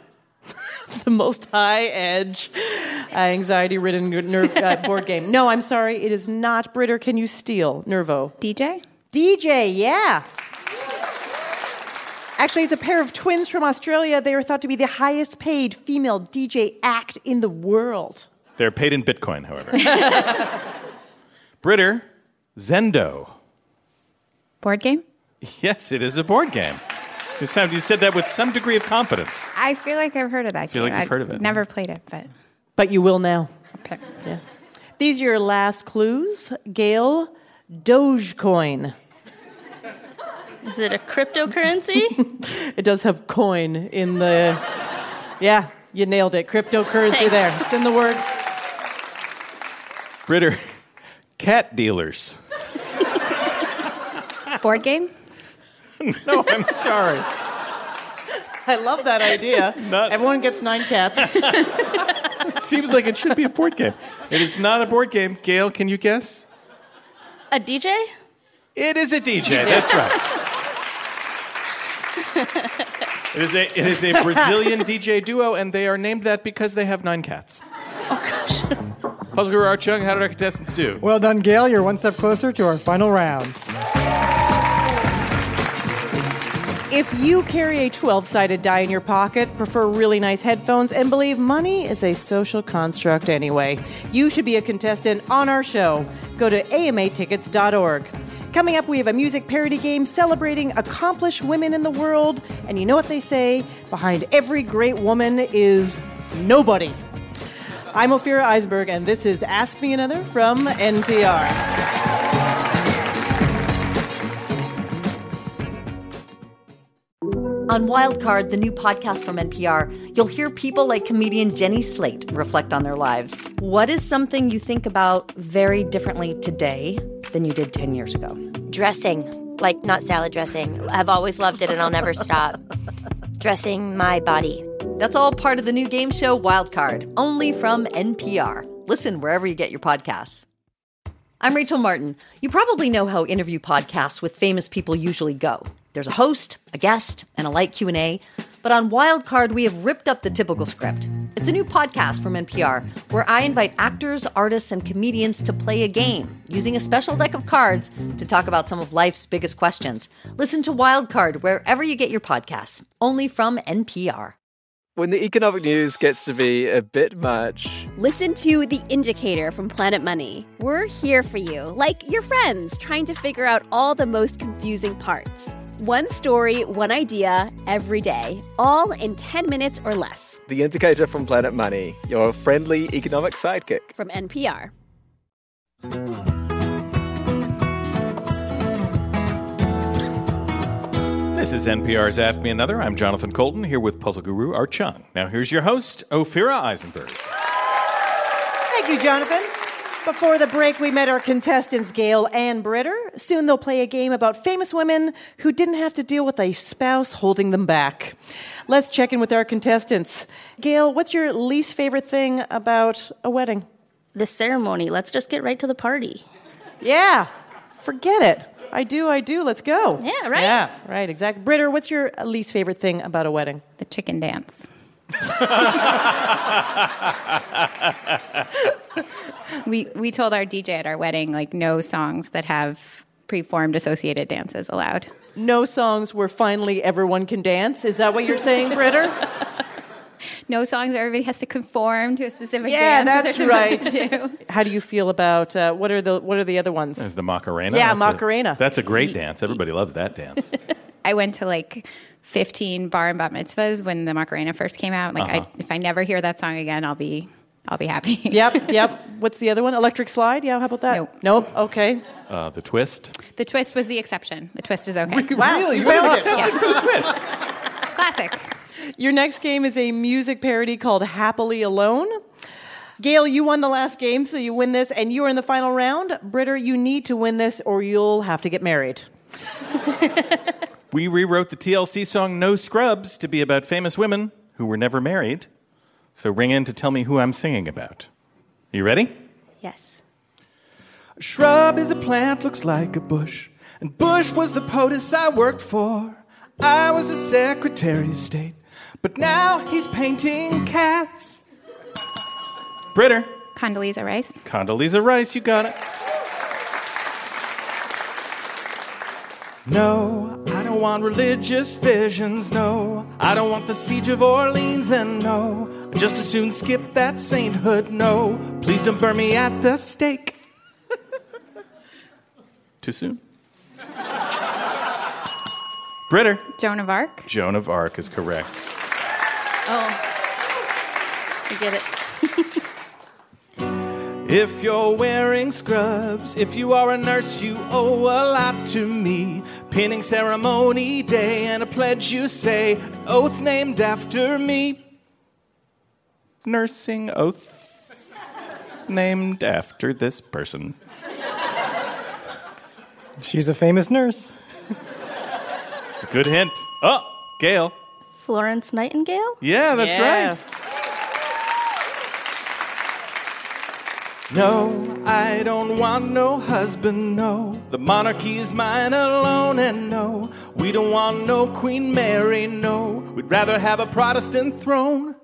the most high edge, anxiety ridden ner- uh, board game. No, I'm sorry, it is not Britta. Can you steal Nervo? DJ? DJ, yeah. Actually, it's a pair of twins from Australia. They are thought to be the highest paid female DJ act in the world. They're paid in Bitcoin, however. Britta, Zendo. Board game? Yes, it is a board game. You said that with some degree of confidence. I feel like I've heard of that I feel game. like you've I've heard of it. Never played it, but But you will now. okay. Yeah. These are your last clues. Gail, Dogecoin. Is it a cryptocurrency? It does have coin in the. Yeah, you nailed it. Cryptocurrency Thanks. there. It's in the word. Britta, cat dealers. Board game? no, I'm sorry. I love that idea. Not- Everyone gets nine cats. It seems like it should be a board game. It is not a board game. Gail, can you guess? a DJ? It is a DJ. That's right. It is a it is a Brazilian DJ duo, and they are named that because they have nine cats. Oh gosh. Puzzle Guru Art Chung, how did our contestants do? Well done, Gail. You're one step closer to our final round. If you carry a 12 sided die in your pocket, prefer really nice headphones, and believe money is a social construct anyway, you should be a contestant on our show. Go to amatickets.org. Coming up, we have a music parody game celebrating accomplished women in the world. And you know what they say? Behind every great woman is nobody. I'm Ophira Eisenberg, and this is Ask Me Another from NPR. On Wildcard, the new podcast from NPR, you'll hear people like comedian Jenny Slate reflect on their lives. What is something you think about very differently today than you did 10 years ago? Dressing, like not salad dressing. I've always loved it and I'll never stop. Dressing my body. That's all part of the new game show Wildcard, only from NPR. Listen wherever you get your podcasts. I'm Rachel Martin. You probably know how interview podcasts with famous people usually go. There's a host, a guest, and a light Q&A, but on Wildcard we have ripped up the typical script. It's a new podcast from NPR where I invite actors, artists, and comedians to play a game using a special deck of cards to talk about some of life's biggest questions. Listen to Wildcard wherever you get your podcasts, only from NPR. When the economic news gets to be a bit much, Listen to The Indicator from Planet Money. We're here for you, like your friends, trying to figure out all the most confusing parts. One story, one idea, every day, all in 10 minutes or less. the indicator from Planet Money, your friendly economic sidekick. From NPR. This is NPR's Ask Me Another. I'm Jonathan Coulton here with Puzzle Guru Art Chung. Now here's your host, Ophira Eisenberg. Thank you, Jonathan. Before the break, we met our contestants, Gail and Britta. Soon they'll play a game about famous women who didn't have to deal with a spouse holding them back. Let's check in with our contestants. Gail, what's your least favorite thing about a wedding? The ceremony. Let's just get right to the party. Yeah, forget it. I do, I do. Let's go. Yeah, right? Yeah, right, exactly. Britta, what's your least favorite thing about a wedding? The chicken dance. we we told our DJ at our wedding like no songs that have preformed associated dances allowed. No songs where finally everyone can dance. Is that what you're saying, Britta? No songs where everybody has to conform to a specific yeah, dance. that that's they're right. supposed do. How do you feel about uh, what are the what are the other ones? Is the Macarena? Yeah, That's a- Macarena. that's a great dance. Everybody loves that dance. I went to like 15 bar and bat mitzvahs when the Macarena first came out. Like, Uh-huh. I, if I never hear that song again, I'll be I'll be happy. yep, yep. What's the other one? Electric Slide? Yeah, how about that? Nope. Nope. Okay. Uh, the twist. The twist was the exception. The twist is okay. Wow, Really? you found it. Yeah. For the twist. It's classic. Your next game is a music parody called Happily Alone. Gail, you won the last game, so you win this, and you are in the final round. Britta, you need to win this or you'll have to get married. We rewrote the TLC song No Scrubs to be about famous women who were never married. So ring in to tell me who I'm singing about. You ready? Yes. A shrub is a plant, looks like a bush. And Bush was the POTUS I worked for. I was a Secretary of State. But now he's painting cats. Britta. Condoleezza Rice. Condoleezza Rice, you got it. No, I don't want religious visions. No, I don't want the siege of Orleans. And no, I just as soon skip that sainthood. No, please don't burn me at the stake. Too soon? Britta. Joan of Arc. Joan of Arc is correct. Oh. You get it. If you're wearing scrubs, if you are a nurse, you owe a lot to me. Pinning ceremony day and a pledge you say, an oath named after me. Nursing oath named after this person. She's a famous nurse. It's a good hint. Oh, Gail. Florence Nightingale? Yeah, that's Yeah. right. No, I don't want no husband, no. The monarchy is mine alone, and no, we don't want no Queen Mary, no. We'd rather have a Protestant throne.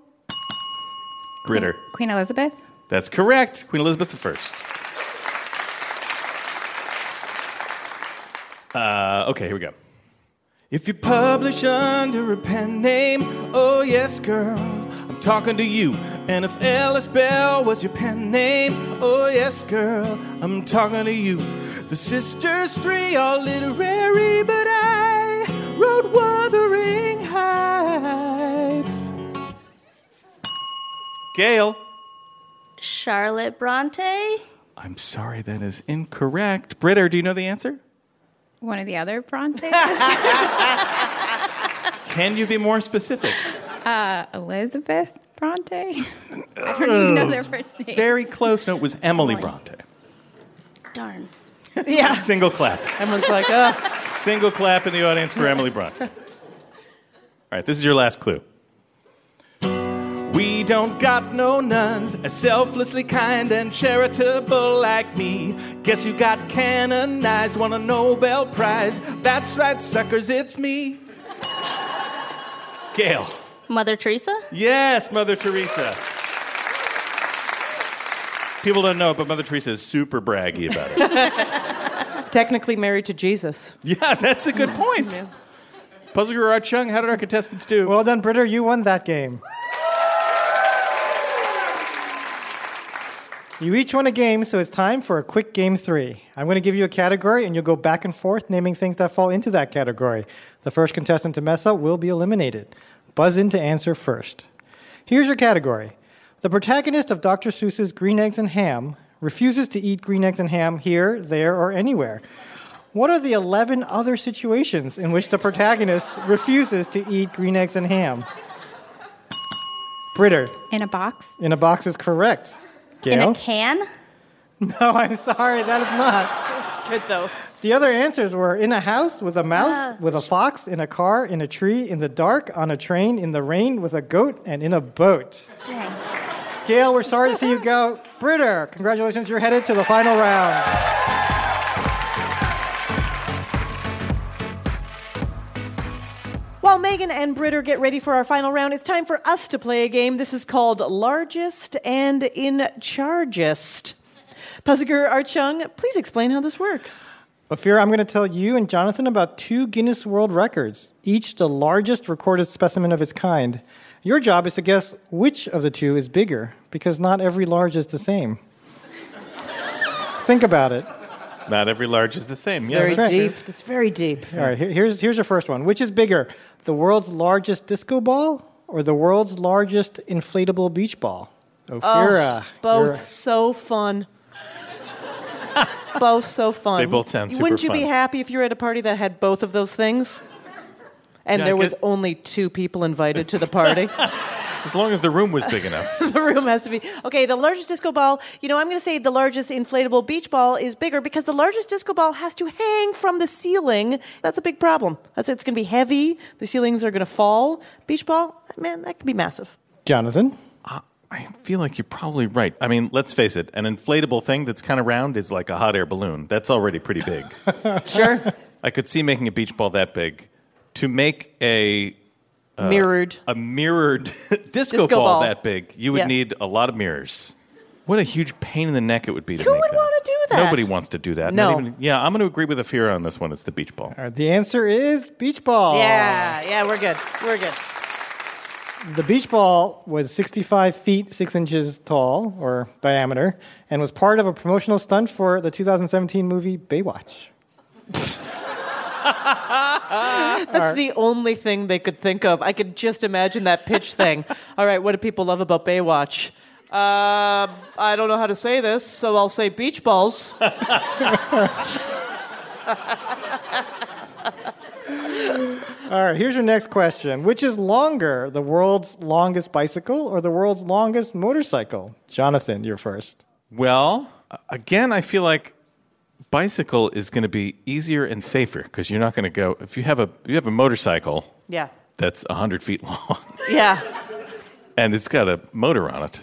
Britta. Queen Elizabeth. That's correct. Queen Elizabeth I. Uh, okay, here we go. If you publish under a pen name, oh yes, girl, I'm talking to you. And if Ellis Bell was your pen name, oh yes, girl, I'm talking to you. The sisters three are literary, but I wrote Wuthering Heights. Gail. Charlotte Bronte? I'm sorry, that is incorrect. Britta, do you know the answer? One of the other Brontes? Can you be more specific? uh, Elizabeth Bronte. I don't even know their first name. Very close. No, it was Emily Bronte. Darn. Yeah. Single clap. Everyone's like, uh. Single clap in the audience for Emily Bronte. All right, this is your last clue. We don't got no nuns as selflessly kind and charitable like me. Guess you got canonized, won a Nobel Prize. That's right, suckers, it's me. Gail. Mother Teresa? Yes, Mother Teresa. People don't know, but Mother Teresa is super braggy about it. Technically married to Jesus. yeah, that's a good point. Puzzle Guru Art Chung, how did our contestants do? Well done, Britta. You won that game. You each won a game, so it's time for a quick game three. I'm going to give you a category, and you'll go back and forth naming things that fall into that category. The first contestant to mess up will be eliminated. Buzz in to answer first. Here's your category The protagonist of Dr. Seuss's Green Eggs and Ham refuses to eat green eggs and ham here, there, or anywhere. What are the 11 other situations in which the protagonist refuses to eat green eggs and ham? Britta. In a box. In a box is correct. In a can? No, I'm sorry, that is not. It's good though. The other answers were in a house, with a mouse, Ah. with a fox, in a car, in a tree, in the dark, on a train, in the rain, with a goat, and in a boat. Dang. Gail, we're sorry to see you go. Britta, congratulations, you're headed to the final round. While Megan and Britta get ready for our final round, it's time for us to play a game. This is called Largest and In Chargest. Puzzler Art Chung, please explain how this works. Ophira, I'm going to tell you and Jonathan about two Guinness World Records, each the largest recorded specimen of its kind. Your job is to guess which of the two is bigger, because not every large is the same. Think about it. Not every large is the same. It's yeah, very that's deep. true. It's very deep. All right, here- here's, here's your first one. Which is bigger, the world's largest disco ball or the world's largest inflatable beach ball? Oh, Ophira. Oh, both so fun. both so fun. They both sound super Wouldn't you be fun. happy if you were at a party that had both of those things? and Yeah, I there was get- only two people invited to the party. As long as the room was big enough. the room has to be okay. The largest disco ball, you know, I'm going to say the largest inflatable beach ball is bigger because the largest disco ball has to hang from the ceiling. That's a big problem. That's it's going to be heavy. The ceilings are going to fall. Beach ball, man, that could be massive. Jonathan? Uh, I feel like you're probably right. I mean, let's face it, an inflatable thing that's kind of round is like a hot air balloon. That's already pretty big. sure. I could see making a beach ball that big. To make a uh, Mirrored. a mirrored disco, Disco ball, ball. that big, you would Yeah. need a lot of mirrors. What a huge pain in the neck it would be to Who make would that. want to do that? Nobody wants to do that. No. Not even- yeah, I'm going to agree with Ophira on this one. It's the beach ball. All right, the answer is beach ball. Yeah, yeah, we're good. We're good. The beach ball was 65 feet 6 inches tall, or diameter, and was part of a promotional stunt for the 2017 movie Baywatch. That's the only thing they could think of. I could just imagine that pitch thing. All right, what do people love about Baywatch? Uh, I don't know how to say this, so I'll say beach balls. All right, here's your next question. Which is longer, the world's longest bicycle or the world's longest motorcycle? Jonathan, you're first. Well, again, I feel like bicycle is going to be easier and safer because you're not going to go if you have a you have a motorcycle Yeah. that's 100 feet long Yeah. and it's got a motor on it.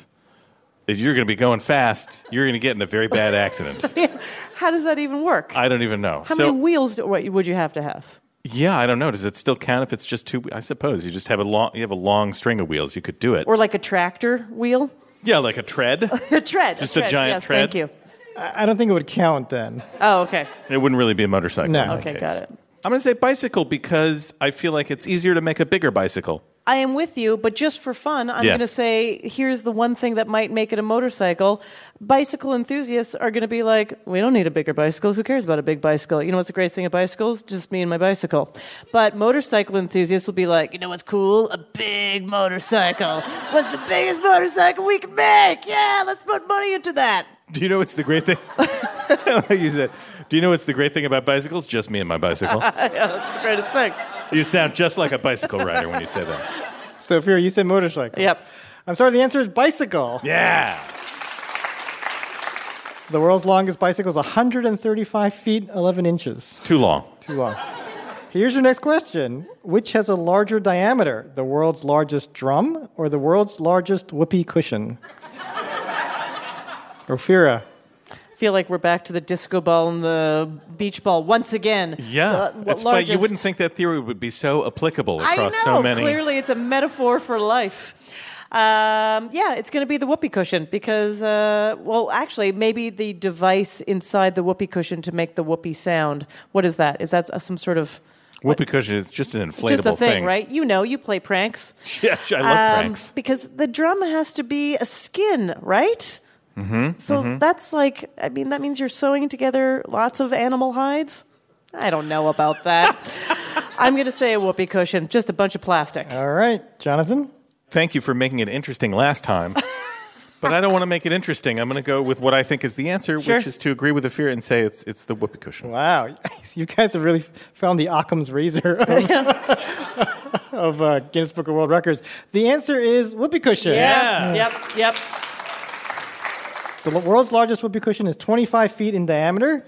If you're going to be going fast, you're going to get in a very bad accident. How does that even work? I don't even know. How so, many wheels do, what would you have to have? Yeah, I don't know. Does it still count if it's just two? I suppose you just have a long you have a long string of wheels. You could do it. Or like a tractor wheel? yeah, like a tread. a tread. Just a giant yes, tread? Thank you. I I don't think it would count then. Oh, okay. It wouldn't really be a motorcycle. No. in that Okay, case. got it. I'm going to say bicycle because I feel like it's easier to make a bigger bicycle. I am with you, but just for fun, I'm Yeah. going to say here's the one thing that might make it a motorcycle. Bicycle enthusiasts are going to be like, we don't need a bigger bicycle. Who cares about a big bicycle? You know what's the great thing of bicycles? Just me and my bicycle. But motorcycle enthusiasts will be like, you know what's cool? A big motorcycle. What's the biggest motorcycle we can make? Yeah, let's put money into that. Do you know what's the great thing? like you said, do you know what's the great thing about bicycles? Just me and my bicycle. yeah, that's the greatest thing. you sound just like a bicycle rider when you say that. Ophira, you said motorcycle. Yep. I'm sorry, the answer is bicycle. Yeah. The world's longest bicycle is 135 feet 11 inches. Too long. Too long. Here's your next question. Which has a larger diameter, the world's largest drum or the world's largest whoopee cushion? Ophira. Feel like we're back to the disco ball and the beach ball once again. Yeah. The- it's funny. You wouldn't think that theory would be so applicable across know. so many. Clearly, it's a metaphor for life. Um, yeah, it's going to be the whoopee cushion because, uh, well, actually, maybe the device inside the whoopee cushion to make the whoopee sound. What is that? Is that some sort of Whoopee cushion is just an it's inflatable just a thing, right? You know, you play pranks. Yeah, I love Um, pranks. because the drum has to be a skin, right? Mm-hmm. So that's like, I mean, that means you're sewing together lots of animal hides. I don't know about that. I'm going to say a whoopee cushion, just a bunch of plastic. All right, Jonathan. Thank you for making it interesting last time. but I don't want to make it interesting. I'm going to go with what I think is the answer, Sure. which is to agree with Ophira and say it's it's the whoopee cushion. Wow, you guys have really found the Occam's razor of, of uh, Guinness Book of World Records. The answer is whoopee cushion. Yeah. Yep. Yep. The world's largest whoopee cushion is 25 feet in diameter,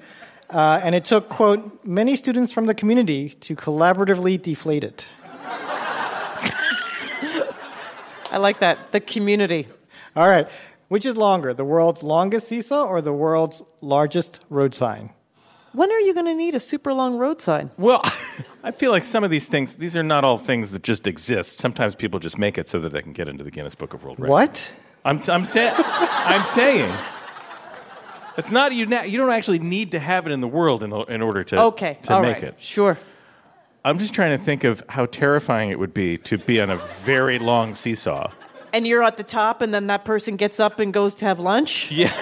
uh, and it took, quote, many students from the community to collaboratively deflate it. I like that. The community. All right. Which is longer, the world's longest seesaw or the world's largest road sign? When are you going to need a super long road sign? Well, I feel like some of these things, these are not all things that just exist. Sometimes people just make it so that they can get into the Guinness Book of World Records. What? I'm, I'm, say- I'm saying. It's not, you, na- you don't actually need to have it in the world in, in order to, Okay. to all make right. it. Sure. I'm just trying to think of how terrifying it would be to be on a very long seesaw. And you're at the top, and then that person gets up and goes to have lunch? Yeah.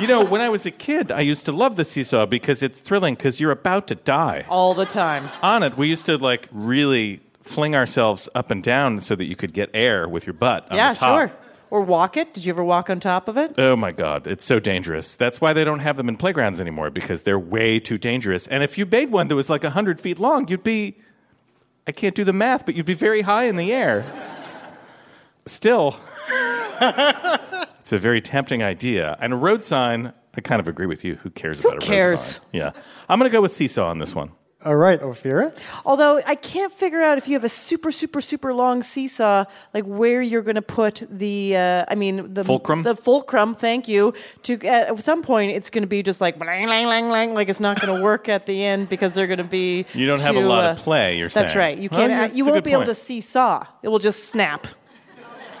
you know, when I was a kid, I used to love the seesaw because it's thrilling because you're about to die. All the time. On it, we used to like really fling ourselves up and down so that you could get air with your butt on yeah, the top. sure. Or walk it. Did you ever walk on top of it? Oh my God, it's so dangerous. That's why they don't have them in playgrounds anymore because they're way too dangerous. And if you made one that was like 100 feet long, you'd be I can't do the math, but you'd be very high in the air. Still, it's a very tempting idea. And a road sign, I kind of agree with you. Who cares about a road cares? sign? Yeah. I'm going to go with seesaw on this one. All right, Ophira. Although I can't figure out if you have a super, super, super long seesaw, like where you're going to put the, uh, I mean, the Fulcrum? The fulcrum. Thank you. To at some point, it's going to be just like blang, blang, blang, blang, like it's not going to work at the end because they're going to be. You don't have a lot uh, of play, you're That's saying. right. You can't. yeah, uh, you won't good be able point. to seesaw. It will just snap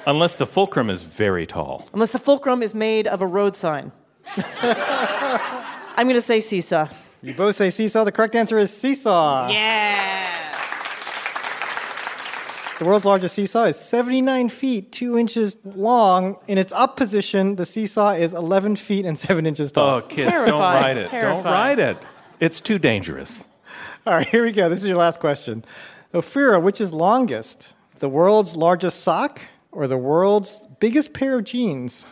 Unless the fulcrum is very tall. unless the fulcrum is made of a road sign. I'm going to say seesaw. You both say seesaw. The correct answer is seesaw. Yeah. The world's largest seesaw is 79 feet, 2 inches long. In its up position, the seesaw is 11 feet and 7 inches tall. Oh, kids, don't ride it. Don't ride it. It's too dangerous. All right, here we go. This is your last question. Ophira, which is longest? The world's largest sock or the world's biggest pair of jeans?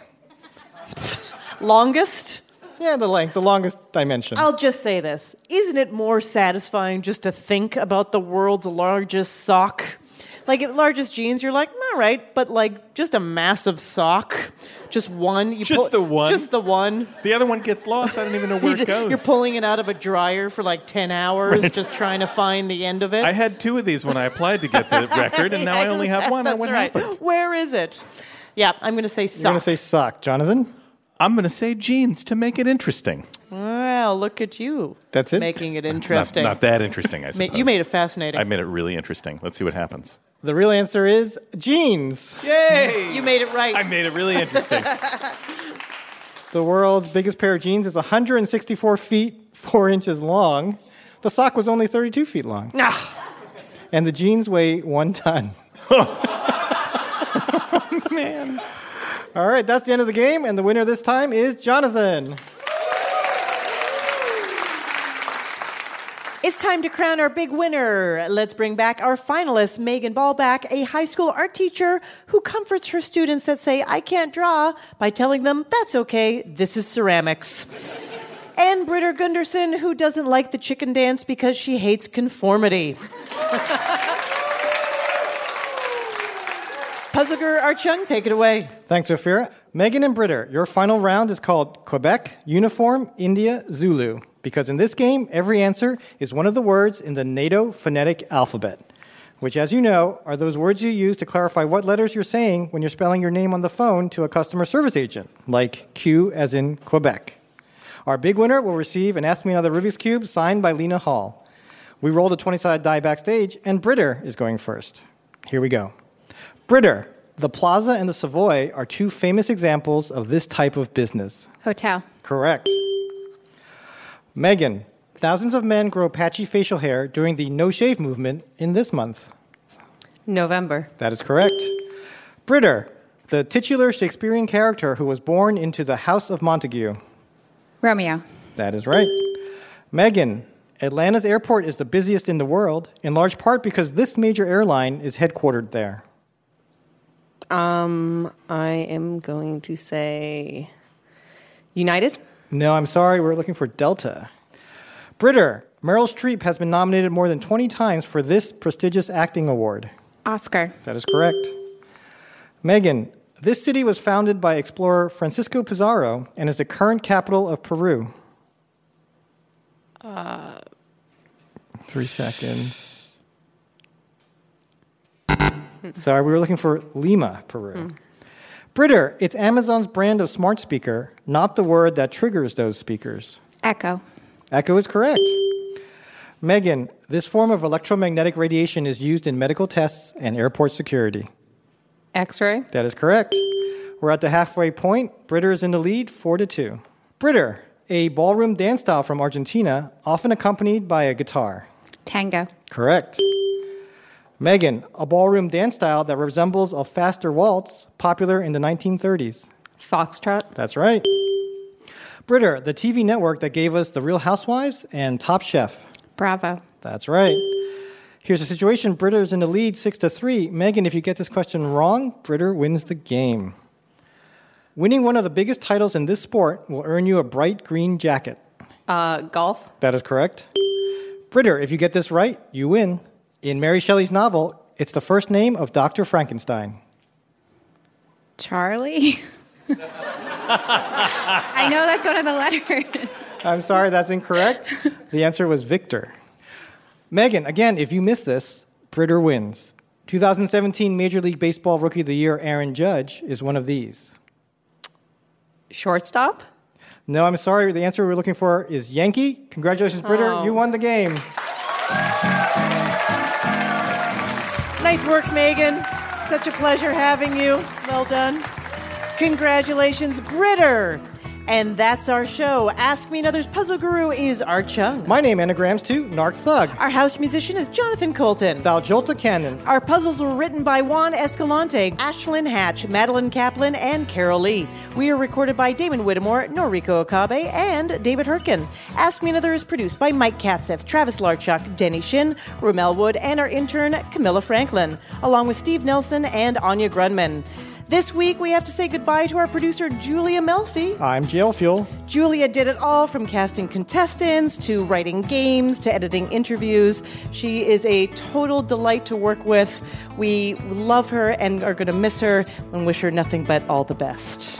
Longest? Yeah, the length, the longest dimension. I'll just say this. Isn't it more satisfying just to think about the world's largest sock? Like, at largest jeans, you're like, all right, but like just a massive sock, just one. You Just the one? Just the one. The other one gets lost. I don't even know where You it goes. You're pulling it out of a dryer for like 10 hours, Right. just trying to find the end of it. I had two of these when I applied to get the record, and now I only have one. That's what right. happened? Where is it? Yeah, I'm going to say You're sock. going to say sock. Jonathan? I'm going to say jeans to make it interesting. Well, look at you. That's it? Making it It's not- interesting. Not, that interesting, I Ma- suppose. You made it fascinating. I made it really interesting. Let's see what happens. The real answer is jeans. Yay! You made it right. I made it really interesting. The world's biggest pair of jeans is 164 feet, 4 inches long. The sock was only 32 feet long. Ah. And the jeans weigh one ton. oh, Man. All right, that's the end of the game, and the winner this time is Jonathan. It's time to crown our big winner. Let's bring back our finalist, Megan Ballback, a high school art teacher who comforts her students that say, I can't draw, by telling them, that's okay, this is ceramics. and Britta Gunderson, who doesn't like the chicken dance because she hates conformity. Puzzle Guru Art Chung, take it away. Thanks, Ophira. Megan and Britta, your final round is called Quebec, Uniform, India, Zulu, because in this game, every answer is one of the words in the NATO phonetic alphabet, which, as you know, are those words you use to clarify what letters you're saying when you're spelling your name on the phone to a customer service agent, like Q as in Quebec. Our big winner will receive an Ask Me Another Rubik's Cube signed by Lena Hall. We rolled a 20 sided die backstage, and Britta is going first. Here we go. Britta, the Plaza and the Savoy are two famous examples of this type of business. Hotel. Correct. Megan, thousands of men grow patchy facial hair during the no shave movement in this month. November. That is correct. Britta, the titular Shakespearean character who was born into the House of Montague. Romeo. That is right. Megan, Atlanta's airport is the busiest in the world, in large part because this major airline is headquartered there. Um, I am going to say United. No, I'm sorry, we're looking for Delta. Britta, Meryl Streep has been nominated more than 20 times for this prestigious acting award. Oscar. That is correct. Megan, this city was founded by explorer Francisco Pizarro and is the current capital of Peru. Uh, Three seconds. Sorry, we were looking for Lima, Peru. Hmm. Britta, it's Amazon's brand of smart speaker, not the word that triggers those speakers. Echo. Echo is correct. Megan, this form of electromagnetic radiation is used in medical tests and airport security. X-ray. That is correct. We're at the halfway point. Britta is in the lead, four to two. Britta, a ballroom dance style from Argentina, often accompanied by a guitar. Tango. Correct. Megan, a ballroom dance style that resembles a faster waltz, popular in the 1930s. Foxtrot. That's right. Britta, the TV network that gave us The Real Housewives and Top Chef. Bravo. That's right. Here's the situation. Britta's in the lead, six to three. Megan, if you get this question wrong, Britta wins the game. Winning one of the biggest titles in this sport will earn you a bright green jacket. Uh, golf. That is correct. Britta, if you get this right, you win. In Mary Shelley's novel, it's the first name of Dr. Frankenstein. Charlie? I know that's one of the letters. I'm sorry, that's incorrect. The answer was Victor. Megan, again, if you miss this, Britta wins. 2017 Major League Baseball Rookie of the Year Aaron Judge is one of these. Shortstop? No, I'm sorry. The answer we're looking for is Yankee. Congratulations, Britta. Oh. You won the game. Nice work, Megan. Such a pleasure having you. Well done. Congratulations, Britta. And that's our show. Ask Me Another's puzzle guru is Art Chung. My name anagrams to Narc Thug. Our house musician is Jonathan Coulton. Thou Jolta Cannon. Our puzzles were written by Juan Escalante, Ashlyn Hatch, Madeline Kaplan, and Carol Lee. We are recorded by Damon Whittemore, Noriko Okabe, and David Herkin. Ask Me Another is produced by Mike Katzef, Travis Larchuk, Denny Shin, Rommel Wood, and our intern, Camilla Franklin, along with Steve Nelson and Anya Grundmann. This week, we have to say goodbye to our producer, Julia Melfi. I'm Jail Fuel. Julia did it all from casting contestants to writing games to editing interviews. She is a total delight to work with. We love her and are going to miss her and wish her nothing but all the best.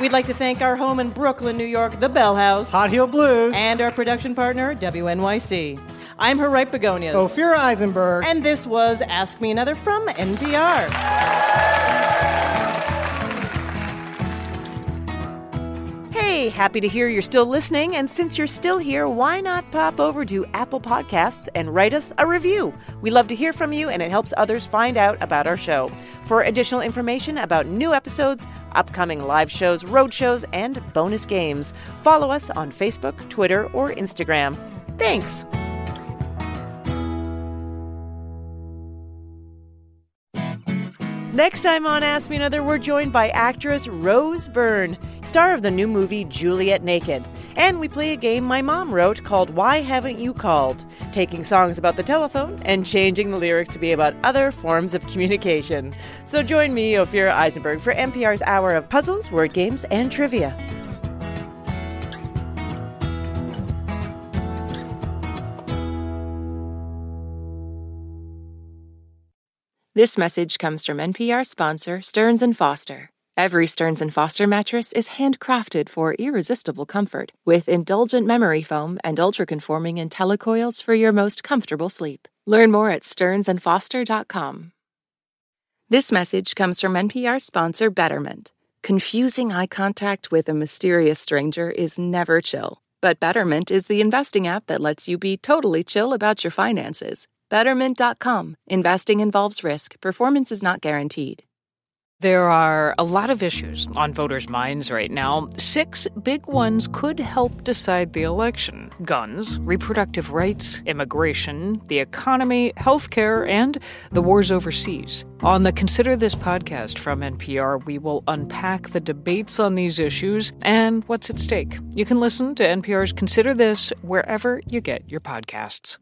We'd like to thank our home in Brooklyn, New York, the Bell House. Hot Heel Blues. And our production partner, WNYC. I'm her right begonias. Ophira Eisenberg. And this was Ask Me Another from NPR. Hey, happy to hear you're still listening. And since you're still here, why not pop over to Apple Podcasts and write us a review? We love to hear from you, and it helps others find out about our show. For additional information about new episodes, upcoming live shows, road shows, and bonus games, follow us on Facebook, Twitter, or Instagram. Thanks. Next time on Ask Me Another, we're joined by actress Rose Byrne, star of the new movie Juliet Naked. And we play a game my mom wrote called Why Haven't You Called? Taking songs about the telephone and changing the lyrics to be about other forms of communication. So join me, Ophira Eisenberg, for NPR's hour of puzzles, word games, and trivia. This message comes from NPR sponsor Stearns Foster. Every Stearns Foster mattress is handcrafted for irresistible comfort with indulgent memory foam and ultra-conforming IntelliCoils for your most comfortable sleep. Learn more at stearnsandfoster.com. This message comes from NPR sponsor Betterment. Confusing eye contact with a mysterious stranger is never chill, but Betterment is the investing app that lets you be totally chill about your finances. Betterment.com. Investing involves risk. Performance is not guaranteed. There are a lot of issues on voters' minds right now. Six big ones could help decide the election guns, reproductive rights, immigration, the economy, healthcare, and the wars overseas. On the Consider This podcast from NPR, we will unpack the debates on these issues and what's at stake. You can listen to NPR's Consider This wherever you get your podcasts.